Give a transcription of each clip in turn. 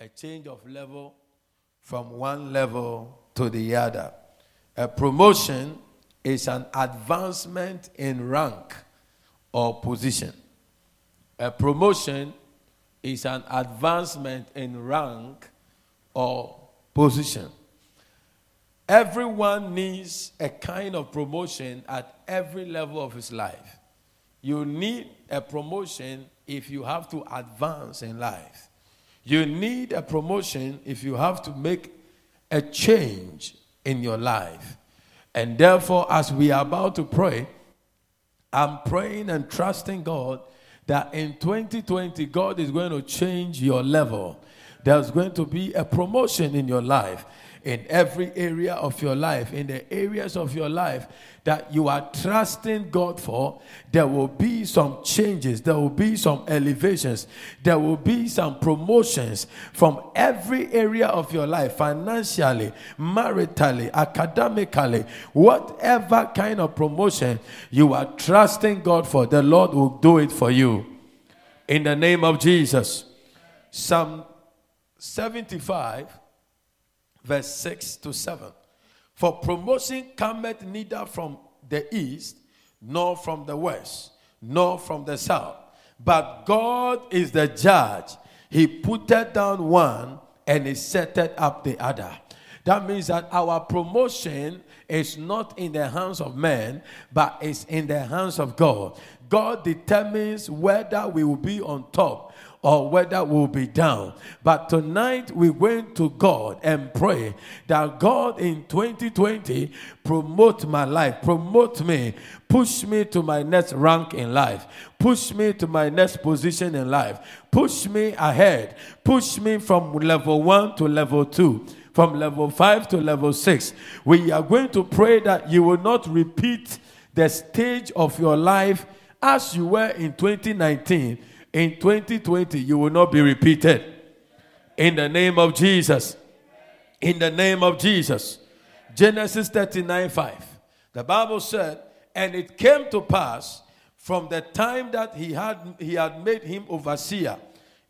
a change of level from one level to the other. A promotion is an advancement in rank or position. A promotion is an advancement in rank or position. Everyone needs a kind of promotion at every level of his life. You need a promotion if you have to advance in life. You need a promotion if you have to make a change in your life. And therefore, as we are about to pray, I'm praying and trusting God that in 2020, God is going to change your level. There's going to be a promotion in your life in every area of your life, in the areas of your life that you are trusting God for, there will be some changes, there will be some elevations, there will be some promotions from every area of your life financially, maritally, academically, whatever kind of promotion you are trusting God for, the Lord will do it for you. In the name of Jesus. Psalm 75 verse 6 to 7. For promotion cometh neither from the east, nor from the west, nor from the south. But God is the judge. He putteth down one and he setteth up the other. That means that our promotion is not in the hands of men, but is in the hands of God. God determines whether we will be on top or whether we'll be down. But tonight we went to God and pray that God in 2020 promote my life, promote me, push me to my next rank in life, push me to my next position in life, push me ahead, push me from level one to level two from level 5 to level 6. We are going to pray that you will not repeat the stage of your life as you were in 2019 in 2020, you will not be repeated. In the name of Jesus. In the name of Jesus. Genesis 39 5. The Bible said, And it came to pass from the time that he had, he had made him overseer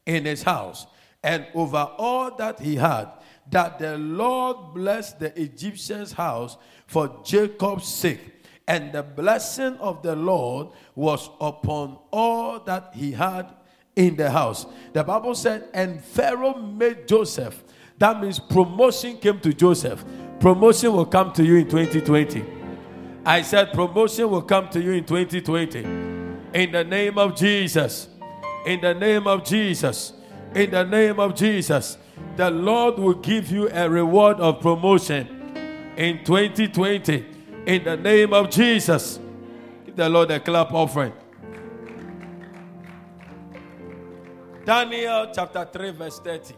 in his house and over all that he had, that the Lord blessed the Egyptian's house for Jacob's sake and the blessing of the Lord was upon all that he had in the house. The Bible said, and Pharaoh made Joseph. That means promotion came to Joseph. Promotion will come to you in 2020. I said, promotion will come to you in 2020. In the name of Jesus. In the name of Jesus. In the name of Jesus. The Lord will give you a reward of promotion in 2020 in the name of Jesus. Give the Lord a clap offering. Daniel chapter 3, verse 30.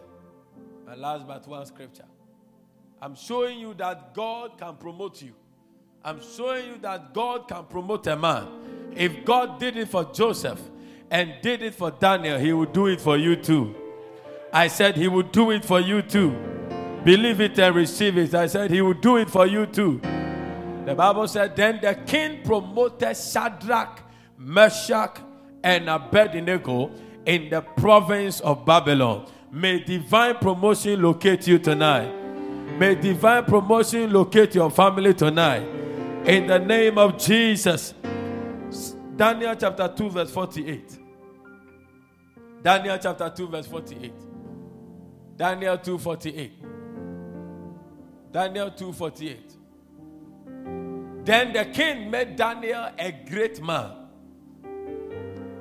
My last but one scripture. I'm showing you that God can promote you. I'm showing you that God can promote a man. If God did it for Joseph and did it for Daniel, he will do it for you too. I said he would do it for you too. Believe it and receive it. I said he would do it for you too. The Bible said, Then the king promoted Shadrach, Meshach, and Abednego in the province of Babylon. May divine promotion locate you tonight. May divine promotion locate your family tonight. In the name of Jesus. Daniel chapter 2, verse 48. Daniel chapter 2, verse 48. Daniel 2 48. Daniel 2 48. Then the king made Daniel a great man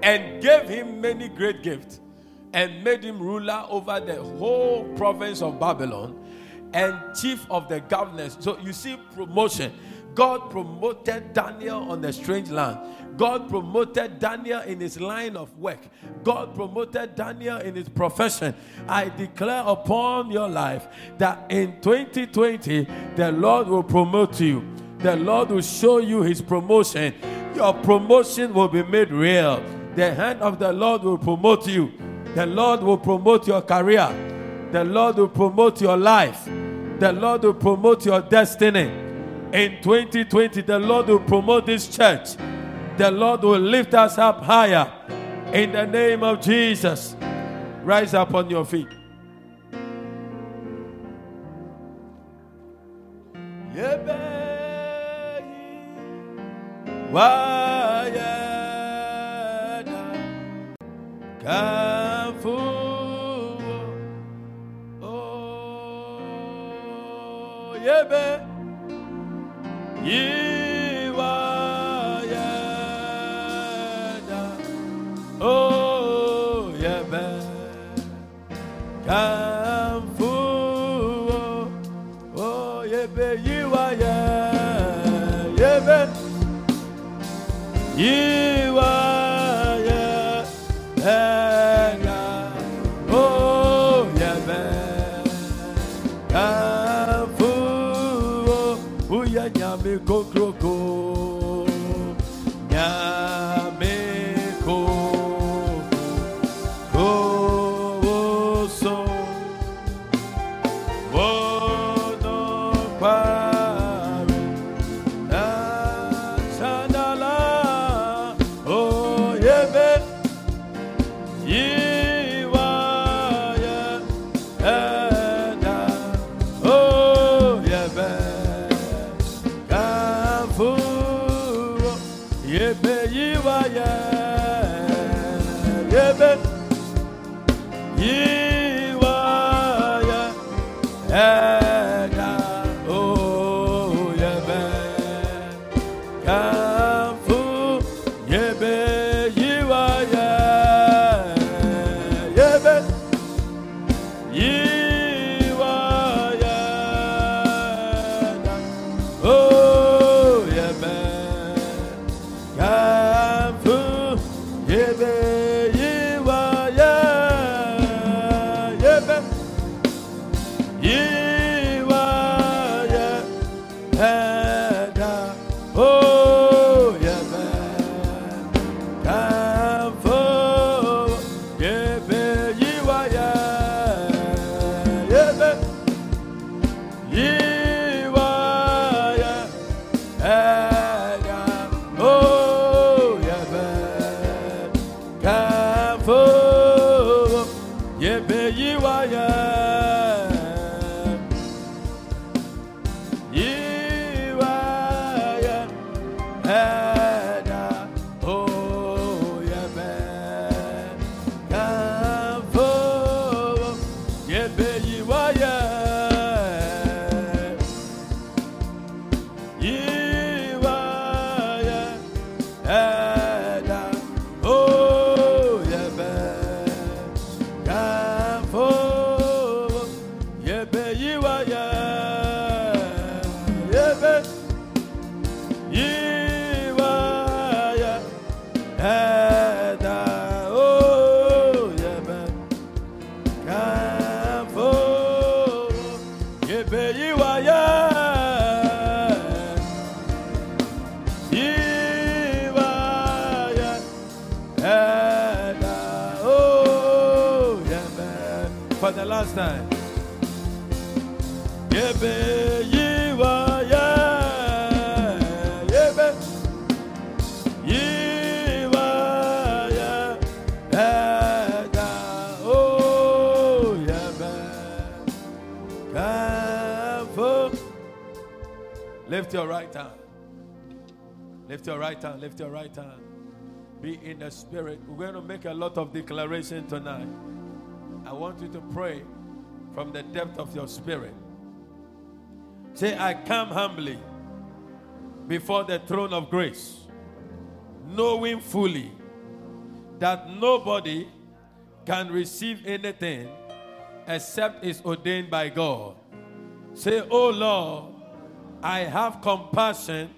and gave him many great gifts and made him ruler over the whole province of Babylon and chief of the governors. So you see promotion. God promoted Daniel on a strange land. God promoted Daniel in his line of work. God promoted Daniel in his profession. I declare upon your life that in 2020, the Lord will promote you the Lord will show you his promotion. Your promotion will be made real. The hand of the Lord will promote you. The Lord will promote your career. The Lord will promote your life. The Lord will promote your destiny. In 2020, the Lord will promote this church. The Lord will lift us up higher. In the name of Jesus, rise up on your feet. Yeah, Wayana Kafu Oh Yiwayana Yiwaya Lift your right hand. Lift your right hand Lift your right hand. Be in the spirit. We're going to make a lot of declaration tonight. I want you to pray from the depth of your spirit. Say, I come humbly before the throne of grace, knowing fully that nobody can receive anything except is ordained by God. Say, Oh Lord, I have compassion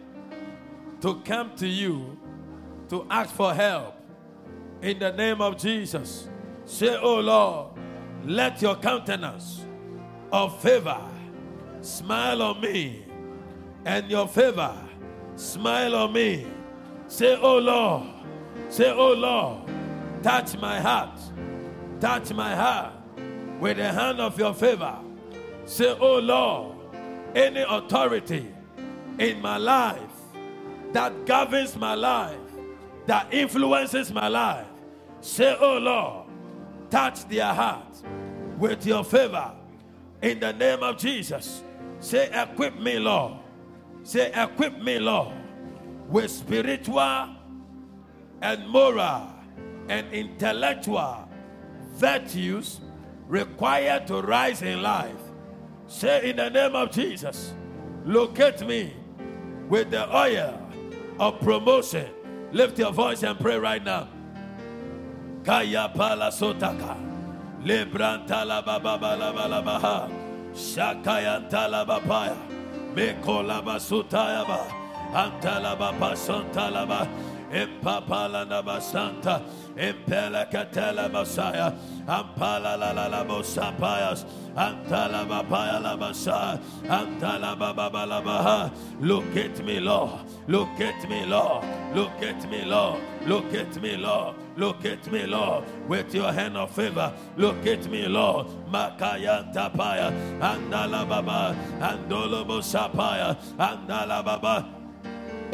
to come to you to ask for help in the name of Jesus. Say, Oh Lord, let your countenance of favor smile on me, and your favor smile on me. Say, Oh Lord, say, Oh Lord, touch my heart, touch my heart with the hand of your favor. Say, Oh Lord, any authority in my life that governs my life, that influences my life, say, Oh Lord, touch their heart with your favor in the name of Jesus. Say, equip me, Lord. Say, equip me, Lord, with spiritual and moral and intellectual virtues required to rise in life. Say, in the name of Jesus, locate me with the oil of promotion. Lift your voice and pray right now. Kaya pala sotaka. Lebranta la baba la bala baha. Shakayanta la babaya. Mekola basutaya ba. Antala baba santala ba. Impapala nabasanta. Impela katela Messiah. Ampala la la la bosapayas. Antala babaya la basa. Antala baba la baha. Look at me, Lord. Look at me, Lord. Look at me, Lord. Look at me, Lord. Look at me, Lord, with your hand of favor. Look at me, Lord. Makayanta paya, andala baba,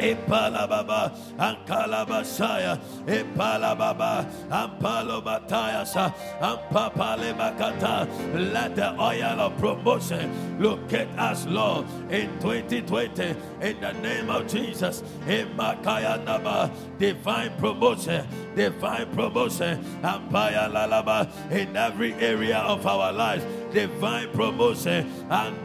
andolo bosapaya, andala baba. Ipalababa, Ankalabashaya, Ipalababa, Ampalobatayasa, Ampapalemakata. Let the oil of promotion locate us, Lord, in 2020, in the name of Jesus. In Makayanaba, divine promotion, divine promotion, Ampayalalaba, in every area of our lives divine promotion. Ask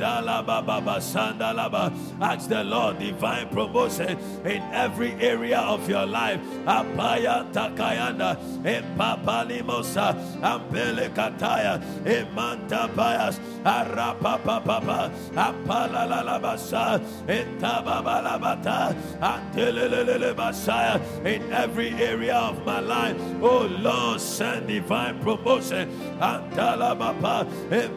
the Lord divine promotion in every area of your life. Apaya Takayanda, Empapalimosa, Ampelekataya, Emanta Payas, Arapa Papa, Apalalabasa, Entababalabata, Antelele Basaya, in every area of my life. Oh Lord, send divine promotion. Antalabapa,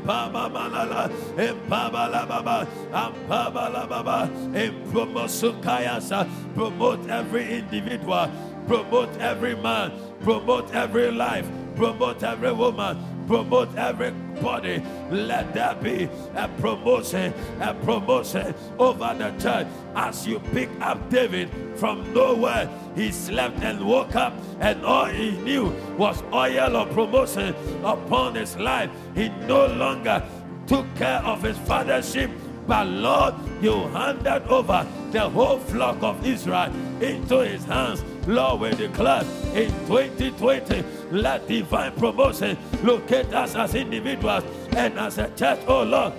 Empababalala, Empabalababa, Ampabalababa, Empromosukayasa, promote every individual, promote every man, promote every life, promote every woman, promote everybody. Let there be a promotion, a promotion over the church. As you pick up David from nowhere, he slept and woke up, and all he knew was oil of promotion upon his life. He no longer took care of his father's sheep but Lord, you handed over the whole flock of Israel into his hands. Lord, we declare in 2020, let divine promotion locate us as individuals and as a church, oh Lord.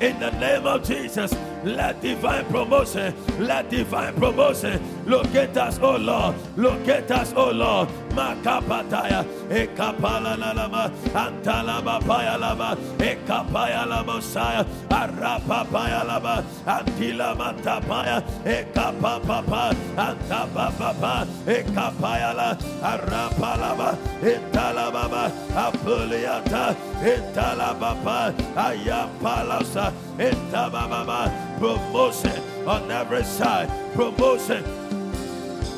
In the name of Jesus, let divine promotion, let divine promotion locate us, oh Lord. Locate us, oh Lord. Makapataya, Ekapala Lama, Antala Bapaya Lama, Ekapaya Lama Saya, Arapapaya Lama, Antila Matapaya, Ekapapa, Antapapa, Ekapaya La, Arapalama, Intalababa, Apuliata, Intalababa, Ayapalasa, Intababa, promotion on every side, promotion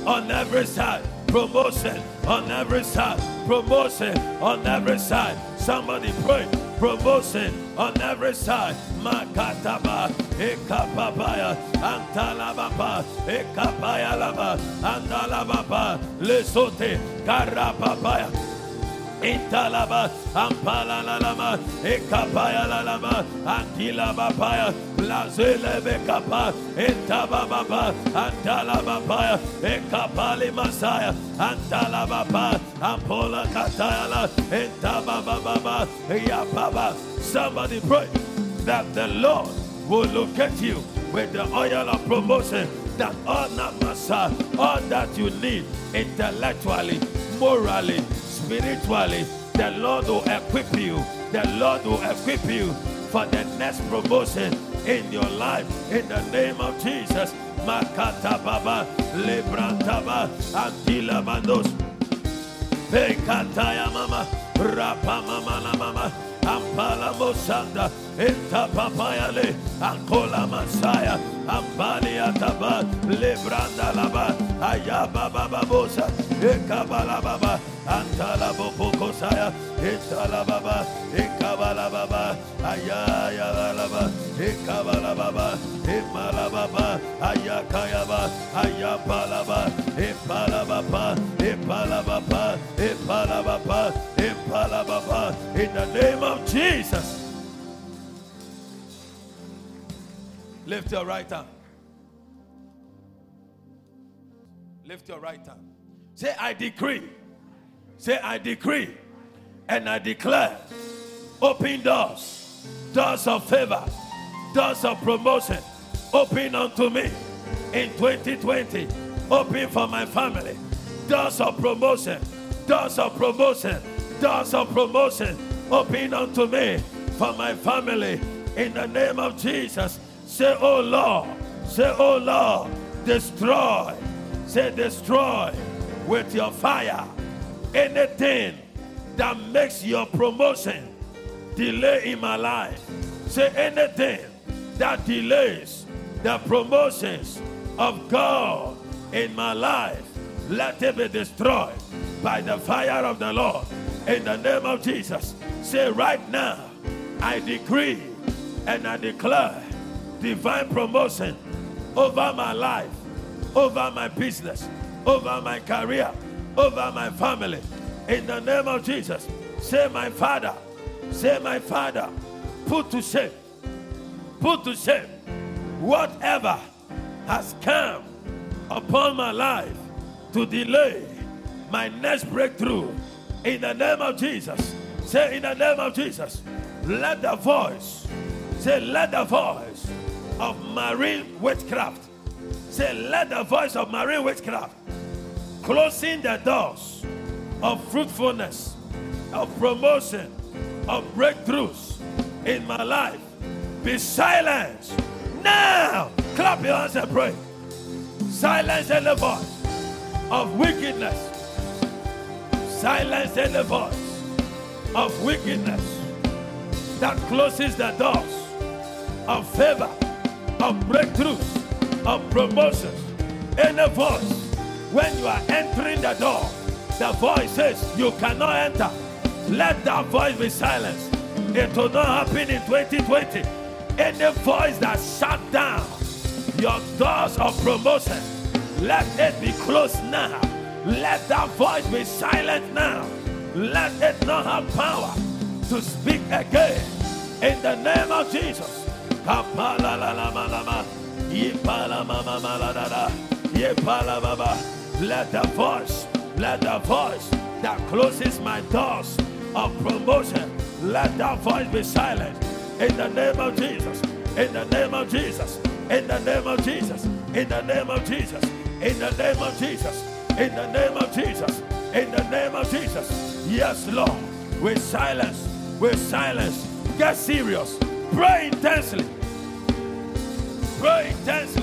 on every side, promotion on every side, promotion on every side. Somebody pray, promotion on every side. Makataba, Ekapapaya, Antalababa, Ekapaya Laba, Andalababa, Lesote, Karapapaya. Intalaba, Ampala Lalama, Ekapaya Lalama, Antila Bapaya, Lazele Bekapa, Intababa, Antala Bapaya, Ekapali Masaya, Antala Bapa, Ampola Katayala, Intababa, Yapaba. Somebody pray that the Lord will look at you with the oil of promotion that all all that you need intellectually, morally, spiritually, the Lord will equip you. The Lord will equip you for the next promotion in your life. In the name of Jesus. Makata Baba, Lebrantaba, Antila Bandos, Pekataya Mama, Rapa Mama Mama, Ampala Mosanda, Enta Papayale, Ankola Masaya, Ampalia Taba, Lebranda Laba, Ayaba Baba Bosa, Ekabala Baba, Antala Boko Saya, Etala Baba, Ekabala Baba, Ayaya Baba, Ekabala Baba, Emala Baba, Ayakayaba, Ayapalaba, in the name of Jesus. Lift your right hand. Lift your right hand. Say, I decree. Say, I decree and I declare open doors, doors of favor, doors of promotion, open unto me in 2020. Open for my family. Doors of promotion, doors of promotion, doors of promotion, open unto me for my family in the name of Jesus. Say, Oh Lord, say, Oh Lord, destroy, say, destroy with your fire anything that makes your promotion delay in my life. Say anything that delays the promotions of God in my life, let it be destroyed by the fire of the Lord. In the name of Jesus, say right now, I decree and I declare divine promotion over my life, over my business, over my career, over my family. In the name of Jesus, say, My Father, say, My Father, put to shame, put to shame whatever has come upon my life to delay my next breakthrough. In the name of Jesus, say, In the name of Jesus, let the voice, say, Let the voice of marine witchcraft, say, Let the voice of marine witchcraft closing the doors of fruitfulness, of promotion, of breakthroughs in my life be silenced now. Clap your hands and pray. Silence any voice of wickedness. Silence any voice of wickedness that closes the doors of favor, of breakthroughs, of promotions. Any voice when you are entering the door, the voice says you cannot enter. Let that voice be silenced. It will not happen in 2020. Any voice that shut down your doors of promotion, let it be closed now. Let that voice be silent now. Let it not have power to speak again. In the name of Jesus. Let the voice, let the voice that closes my doors of promotion, let that voice be silent. In the name of Jesus, in the name of Jesus, in the name of Jesus, in the name of Jesus, in the name of Jesus, in the name of Jesus, in the name of Jesus. Yes, Lord, with silence, with silence. Get serious. Pray intensely. Pray intensely.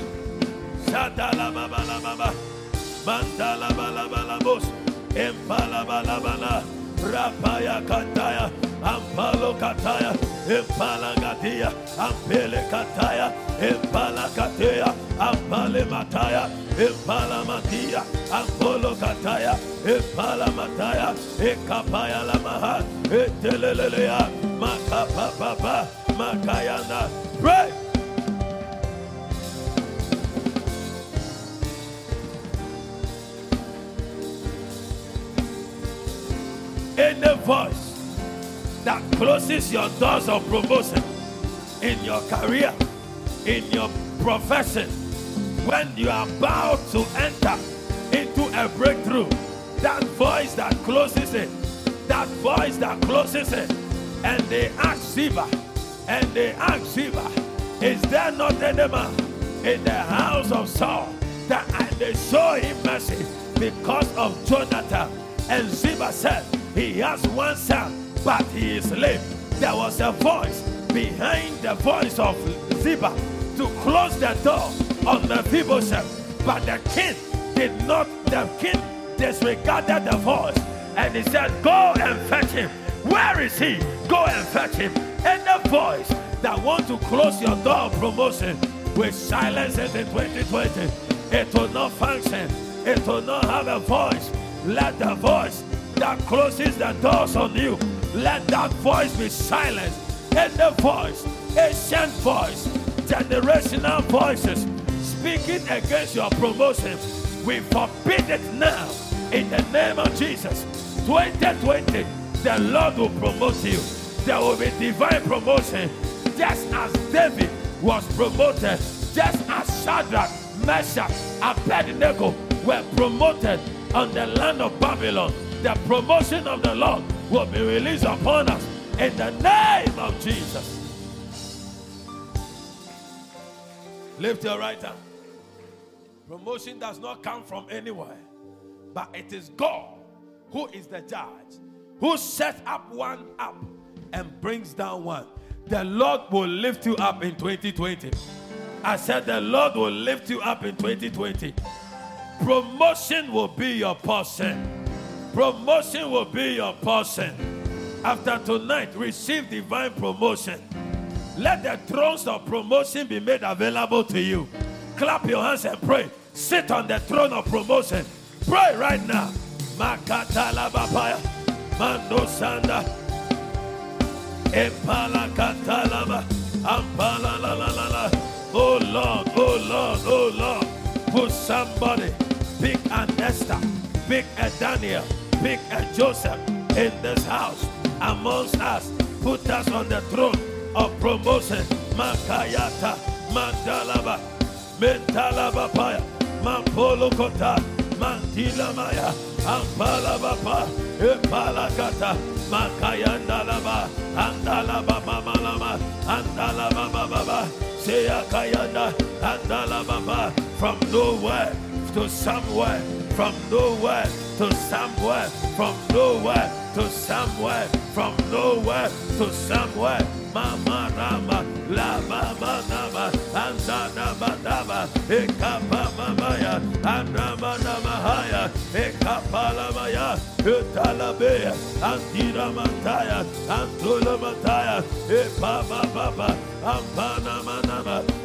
Shadala baba la baba. Mandala bala bala bos. Impala. Rapaya kataya. Ampalo kataya. Impala gatia. Ampele kataya. Impala katea. Ampale mataya. Impala matia. Ampolo kataya. Impala mataya. Ekapaya la maha. Etelelelea. Makapa papa. Makayana. Pray. Any voice that closes your doors of promotion in your career, in your profession, when you are about to enter into a breakthrough, that voice that closes it, that voice that closes it, and they ask Ziba, and they ask Ziba, is there not any man in the house of Saul that I may show him mercy because of Jonathan? And Ziba said, he has one son, but he is lame. There was a voice behind the voice of Ziba to close the door on the Mephibosheth, but the king did not. The king disregarded the voice, and he said, "Go and fetch him. Where is he? Go and fetch him." And the voice that want to close your door of promotion with silence in 2020, it will not function. It will not have a voice. Let the voice that closes the doors on you, let that voice be silenced. The voice, ancient voice, generational voices speaking against your promotion, we forbid it now in the name of Jesus. 2020, the Lord will promote you. There will be divine promotion, just as David was promoted, just as Shadrach, Meshach, and Abednego were promoted on the land of Babylon, the promotion of the Lord will be released upon us in the name of Jesus. Lift your right hand. Promotion does not come from anywhere, but it is God who is the judge, who sets up one up and brings down one. The Lord will lift you up in 2020. I said, The Lord will lift you up in 2020. Promotion will be your portion. Promotion will be your portion. After tonight, receive divine promotion. Let the thrones of promotion be made available to you. Clap your hands and pray. Sit on the throne of promotion. Pray right now. Makatala Bapaya. Mando Sanda. Empala Katalaba. Ampala la la la la. Oh Lord, oh Lord, oh Lord. Put somebody. Pick an Esther. Pick a Daniel. Pick a Joseph in this house amongst us. Put us on the throne of promotion. Makayata. Mandalaba. Mentalaba Paya. Mampolo Kota. Mantila Maya. Ampala Bapa. Epala Kata. Makayandalaba. Andalaba Mamalama. Andalaba Baba. Seya Kayanda. Andalaba. From nowhere to somewhere. From nowhere to somewhere. From nowhere to somewhere. From nowhere to somewhere. Mama Rama, La Mama Nama, Anda Nama Nama, Ekapa Mamaya, Anama Namahaya, Ekapa Lamaya, Utalabea, Antira Mataya, Antula Mataya, Epama Baba, Ampana Manama,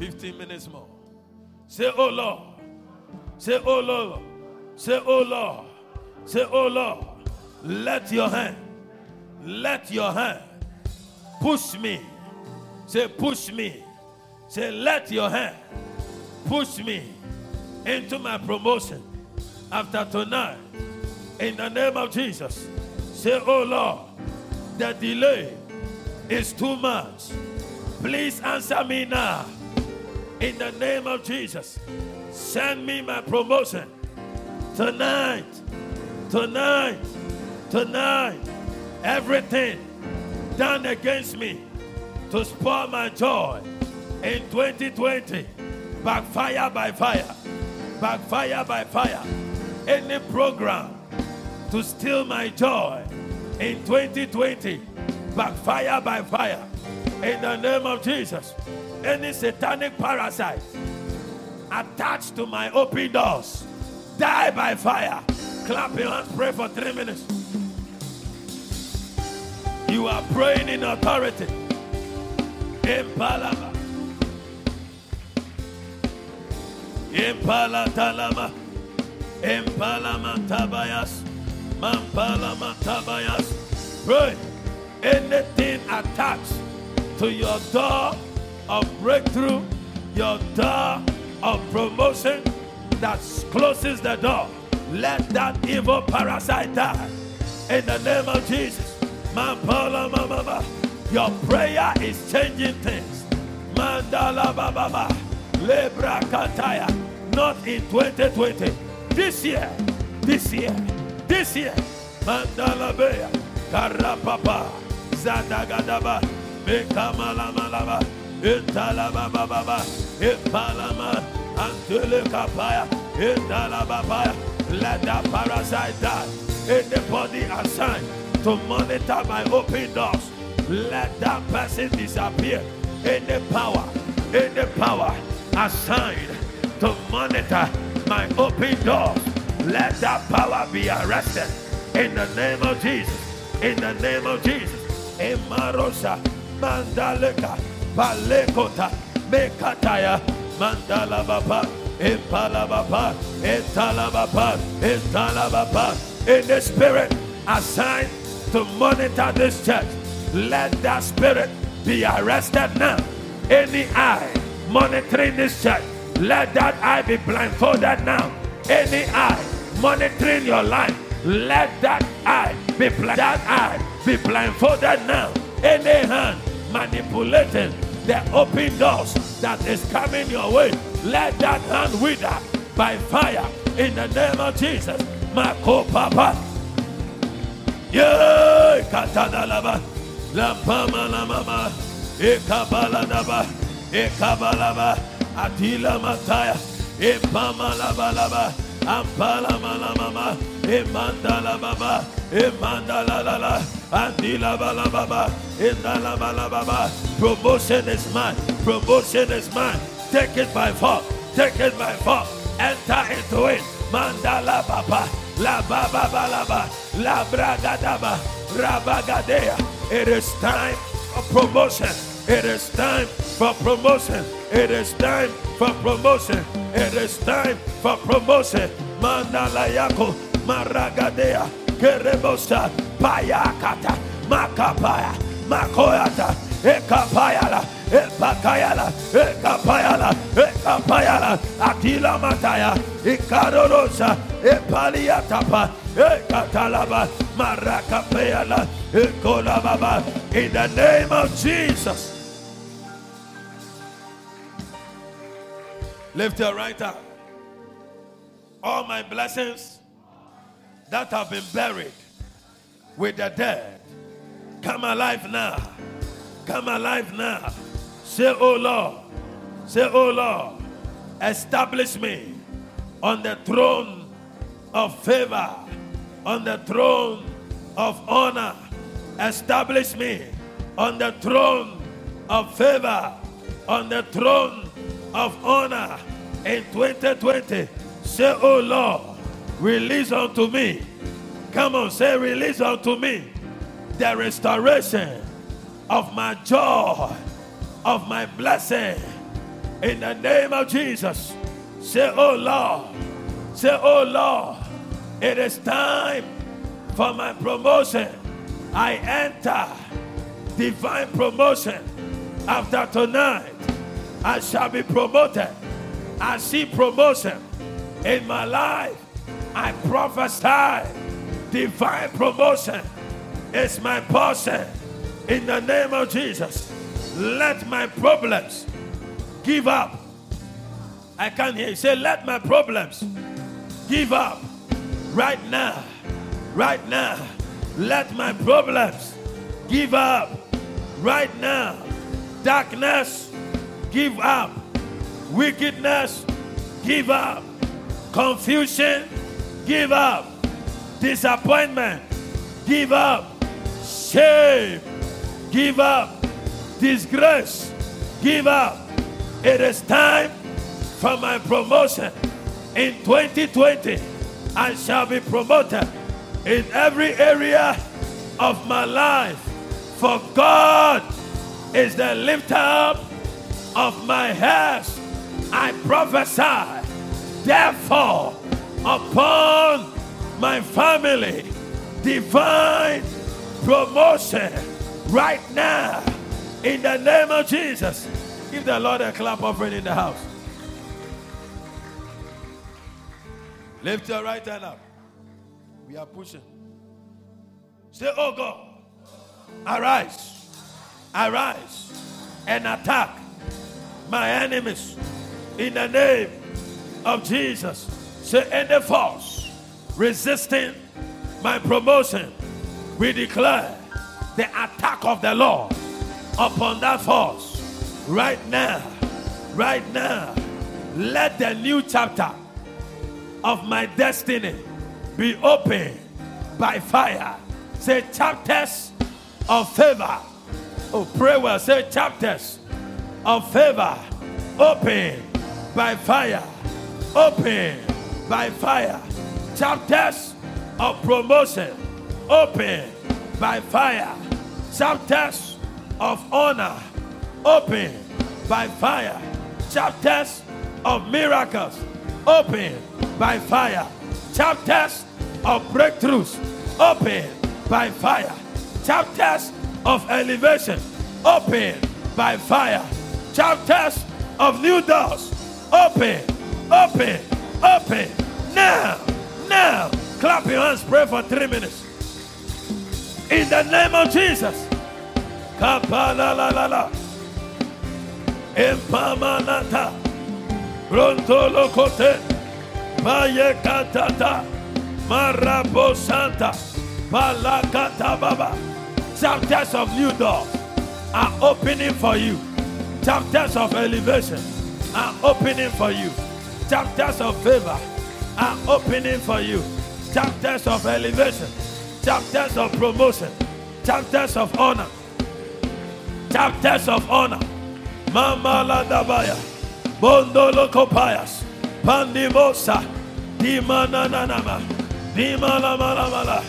15 minutes more. Say, Oh Lord. Say, Oh Lord. Say, Oh Lord. Say, Oh Lord. Let your hand let your hand push me. Say, push me. Say, let your hand push me into my promotion after tonight. In the name of Jesus. Say, oh Lord, the delay is too much. Please answer me now. In the name of Jesus. Send me my promotion tonight. Tonight. Tonight everything done against me to spoil my joy in 2020 backfire by fire backfire by fire any program to steal my joy in 2020 backfire by fire in the name of jesus any satanic parasite attached to my open doors die by fire clap your hands pray for three minutes you are praying in authority. Impalama. Impala talama. Impalama tabayas. Mampalama tabayas. Pray. Anything attached to your door of breakthrough, your door of promotion that closes the door, let that evil parasite die. In the name of Jesus. Your prayer is changing things. Mandala Baba. Lebra Kataya. Not in 2020. This year. This year. This year. Mandala Beya. Karapapa. Zadagadaba. Malaba. Italaba Baba. Ipalama. Antele Kapaya. Itala Babaya. Let that parasite die. In the body assigned to monitor my open doors. Let that person disappear. Any power, any power assigned to monitor my open doors, let that power be arrested in the name of Jesus. In the name of Jesus. Emarosa, Mandaleka, Mekataya, Mandala Baba, Impalabapa, Italabapa, Italabapa. In the spirit assigned to monitor this church, let that spirit be arrested now. Any eye monitoring this church, let that eye be blindfolded now. Any eye monitoring your life, let that eye be. That eye be blindfolded now. Any hand manipulating the open doors that is coming your way, let that hand wither by fire in the name of Jesus. Mako Papa. Yay! Katadalaba. Lampama Lamama. Ekabaladaba. Ekabalaba. Atila Mataya. Epama Labalaba. Ampala Malamama. Emandala Baba. Emandala Lala. Promotion is mine. Promotion is mine. Take it by force. Take it by force. Enter into it. Mandala Baba. La Baba Balaba. La Bragadaba. Rabagadea. It is time for promotion. It is time for promotion. It is time for promotion. It is time for promotion. Mandala Yako. Maragadea. Kerebosa. Payakata. Makapaya. Makoyata. Ekapayala. Epakayala. Ekapayala. Ekapayala. Atila Mataya. Ikarorosa. Epaliatapa. Ekatalaba. Marakapayala. Ekolababa. In the name of Jesus. Lift your right hand. All my blessings that have been buried with the dead come alive now. Come alive now. Say, Oh Lord. Say, Oh Lord. Establish me on the throne of favor, on the throne of honor. Establish me on the throne of favor, on the throne of honor in 2020. Say, Oh Lord, release unto me. Come on, say, release unto me the restoration of my joy, of my blessing. In the name of Jesus, say, Oh Lord, say, Oh Lord, it is time for my promotion. I enter divine promotion. After tonight, I shall be promoted. I see promotion in my life. I prophesy divine promotion is my portion in the name of Jesus. Let my problems give up. I can't hear you. Say, let my problems give up right now. Right now. Let my problems give up right now. Darkness, give up. Wickedness, give up. Confusion, give up. Disappointment, give up. Shame, give up. Disgrace, give up. It is time for my promotion. In 2020, I shall be promoted in every area of my life. For God is the lifter up of my head. I prophesy, therefore, upon my family, divine promotion right now in the name of Jesus. Give the Lord a clap offering in the house. Lift your right hand up. We are pushing. Say, Oh God, arise, arise, and attack my enemies in the name of Jesus. Say, any force resisting my promotion, we declare the attack of the Lord upon that force right now, right now. Let the new chapter of my destiny be opened by fire. Say chapters of favor. Oh, pray well. Say chapters of favor. Open by fire. Open by fire. Chapters of promotion. Open by fire. Chapters of honor. Open by fire. Chapters of miracles open by fire. Chapters of breakthroughs, open by fire. Chapters of elevation, open by fire. Chapters of new doors, open, open, open. Now, now. Clap your hands, pray for three minutes. In the name of Jesus. Kapala la la la. Empamanata. Brontolo kote. Maye katata. Marabo santa. Baba. Chapters of new doors are opening for you. Chapters of elevation are opening for you. Chapters of favor are opening for you. Chapters of elevation, chapters of promotion, chapters of honor, chapters of honor. Mama la dabaya, bondolo kopayas, pandimosa, dimana nanama, dimala malamala,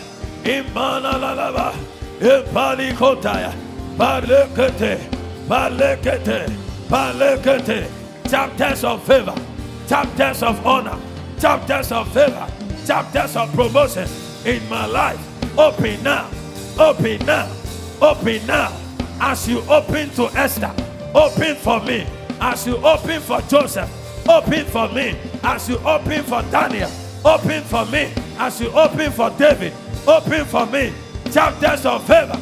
imana lalaba, impali kotaya, balekete, balekete, balekete, chapters of favor, chapters of honor, chapters of favor, chapters of promotion in my life. Open now, open now, open now. As you open to Esther, open for me. As you open for Joseph, open for me. As you open for Daniel, open for me. As you open for David, open for me. Chapters of favor.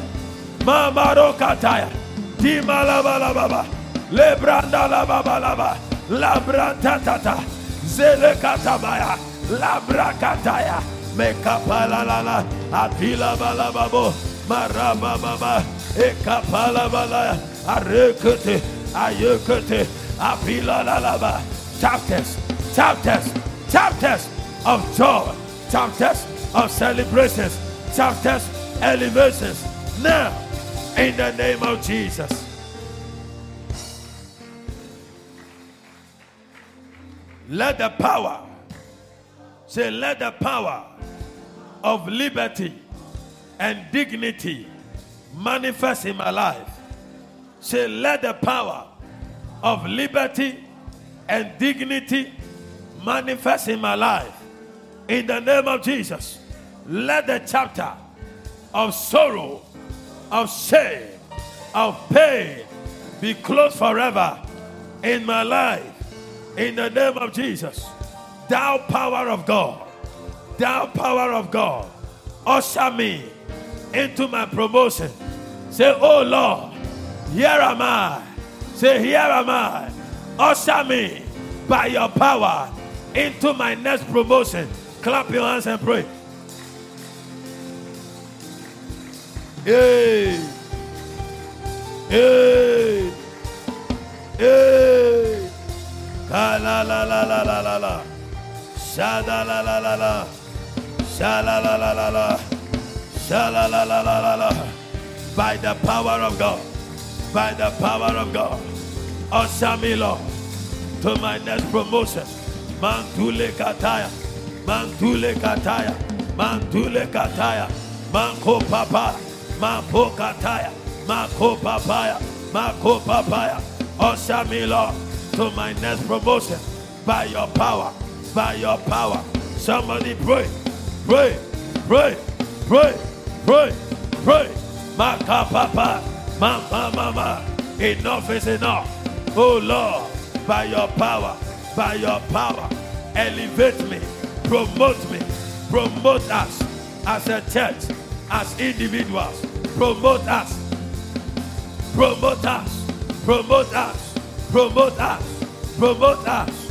Mamaro kataya. Dimalabalababa. Lebranda la baba laba. Labranta tata. Zele katabaya. Labrakataya. Mekapala la la. Atila balababo. Maraba baba. Ekapala balaya. Arekete. Ayekete. Apila la la ba. Chapters. Chapters. Chapters of joy. Chapters of celebrations. Chapters elevations. Now. In the name of Jesus. Let the power, say, let the power of liberty and dignity manifest in my life. Say, let the power of liberty and dignity manifest in my life. In the name of Jesus, let the chapter of sorrow, of shame, of pain be closed forever in my life. In the name of Jesus, thou power of God, thou power of God, usher me into my promotion. Say, Oh Lord, here am I. Say, Here am I. Usher me by your power into my next promotion. Clap your hands and pray. Hey. Hey. La la la la la. Sha la la la la la. Sha la la la la la. Sha la la la la la la. By the power of God. By the power of God. Lord, to my next promotion. Mantule kataya. Mantule kataya. Mantule kataya. Manko papa. Mampo kataya. Mako papaya. Mako papaya. Lord, to my next promotion by your power. By your power. Somebody pray. Pray. Pray. Pray. Pray. Pray. Maka papa. Mama mama. Enough is enough. Oh Lord, by your power, by your power, elevate me, promote me, promote us as a church, as individuals, promote us, promote us, promote us, promote us, promote us. Now, Kapala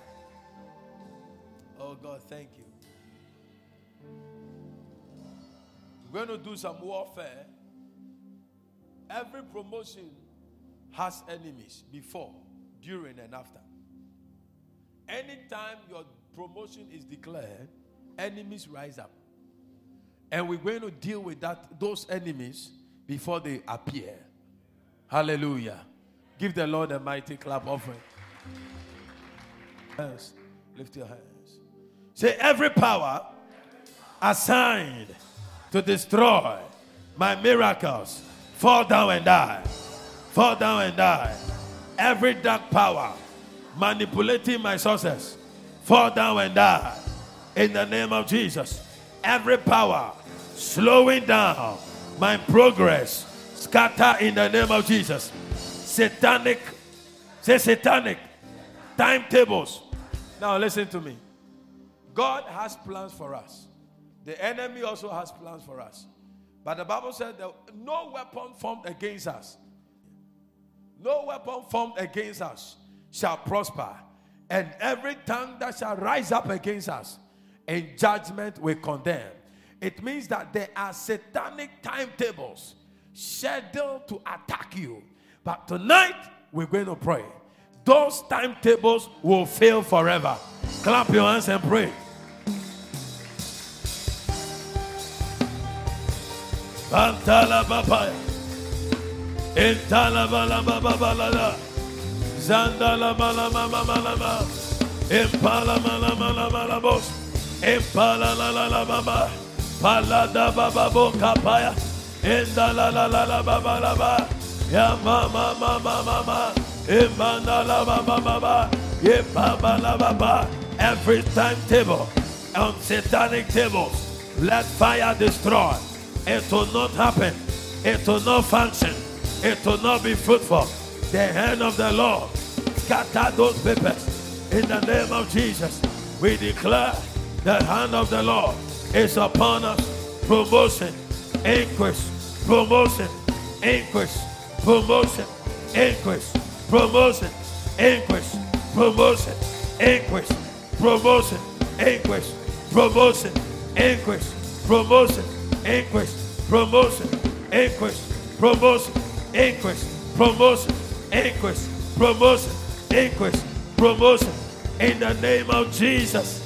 Oh God, thank you. We're going to do some warfare. Every promotion has enemies before, during, and after. Anytime your promotion is declared, enemies rise up. And we're going to deal with that those enemies before they appear. Hallelujah. Give the Lord a mighty clap offering. Hands. Lift your hands. Say every power assigned to destroy my miracles fall down and die. Fall down and die. Every dark power manipulating my sources fall down and die. In the name of Jesus. Every power slowing down my progress scatter in the name of Jesus. Satanic, say satanic timetables. Now listen to me. God has plans for us. The enemy also has plans for us. But the Bible said that no weapon formed against us, no weapon formed against us shall prosper. And every tongue that shall rise up against us in judgment we condemn. It means that there are satanic timetables scheduled to attack you. But tonight we're going to pray. Those timetables will fail forever. Clap your hands and pray. Bantala papaya. Intala bala baba bala Zandala mala mama mala ma. Impala mala mala mala bos. Impala la la la mama. Palada baba bo kapaya. Indala la la la baba la ba. Ya mama mama mama. Imana la mama mama. Ye baba la baba. Every timetable on satanic tables, let fire destroy. It will not happen. It will not function. It will not be fruitful. The hand of the Lord scatter those papers in the name of Jesus. We declare the hand of the Lord is upon us. Promotion, increase, promotion, increase, promotion, increase, promotion, increase, promotion, increase, promotion, increase, promotion, increase, promotion. Increase, promotion increase, promotion, increase, promotion, increase, promotion, increase, promotion. Increase, promotion. In the name of Jesus.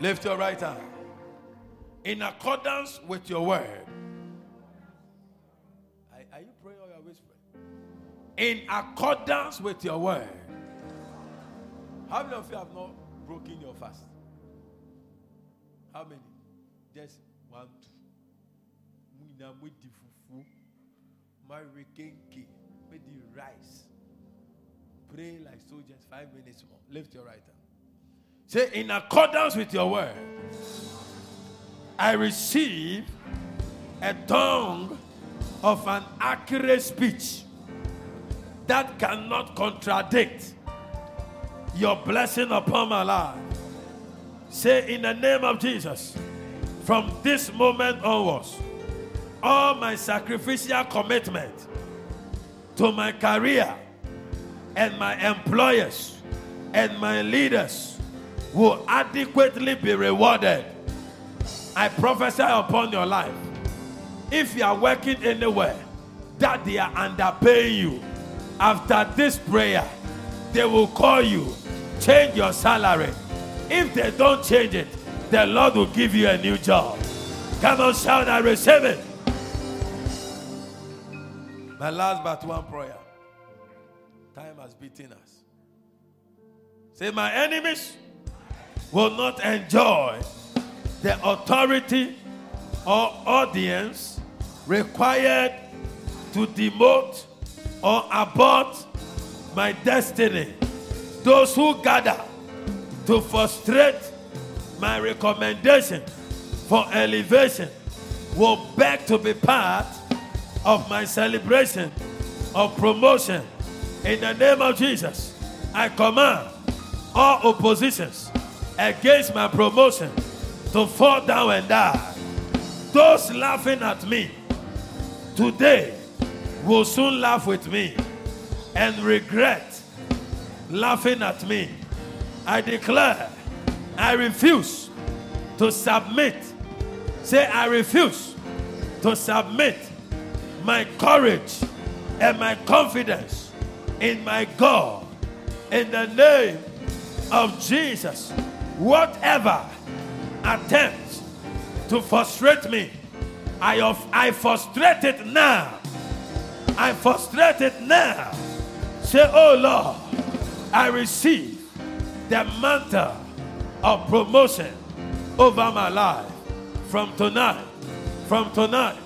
Lift your right hand. In accordance with your word. Are, you praying or are you whispering? In accordance with your word. How many of you have not broken your fast? How many? Just one, two. Muna mwedi fufu. Mari kenke. Medi rice. Pray like soldiers. Five minutes more. Lift your right hand. Say, in accordance with your word, I receive a tongue of an accurate speech that cannot contradict your blessing upon my life. Say, in the name of Jesus, from this moment onwards, all my sacrificial commitment to my career and my employers and my leaders will adequately be rewarded. I prophesy upon your life. If you are working anywhere that they are underpaying you, after this prayer, they will call you, change your salary. If they don't change it, the Lord will give you a new job. Come on, shout, I receive it. My last but one prayer. Time has beaten us. Say, my enemies will not enjoy the authority or audience required to demote or abort my destiny. Those who gather to frustrate my recommendation for elevation will beg to be part of my celebration of promotion. In the name of Jesus, I command all oppositions against my promotion to fall down and die. Those laughing at me today will soon laugh with me and regret laughing at me. I declare, I refuse to submit. Say, I refuse to submit my courage and my confidence in my God in the name of Jesus, whatever attempts to frustrate me, I, of, I frustrate it now. I frustrate it now. Say, Oh Lord, I receive the mantle of promotion over my life from tonight. From tonight,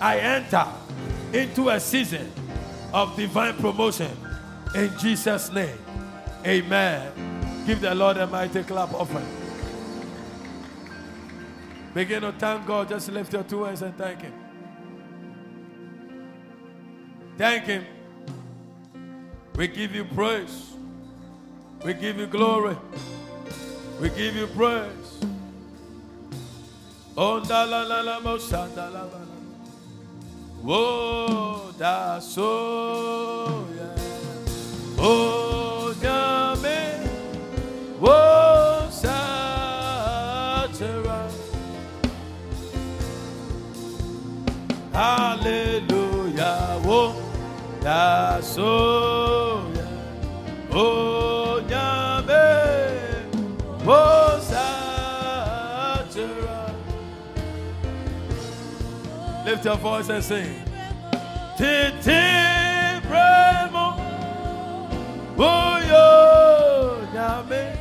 I enter into a season of divine promotion in Jesus' name. Amen. Give the Lord a mighty clap offering. Begin to thank God. Just lift your two hands and thank Him. Thank Him. We give you praise. We give you glory. We give you praise. Oh, da la la la mo da la la. Whoa, da so yeah. Oh, da me. Whoa, sa chera. Hallelujah. Whoa, da so Lift your voice and sing. Titi premo, buyo nyame,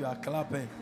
you are clapping.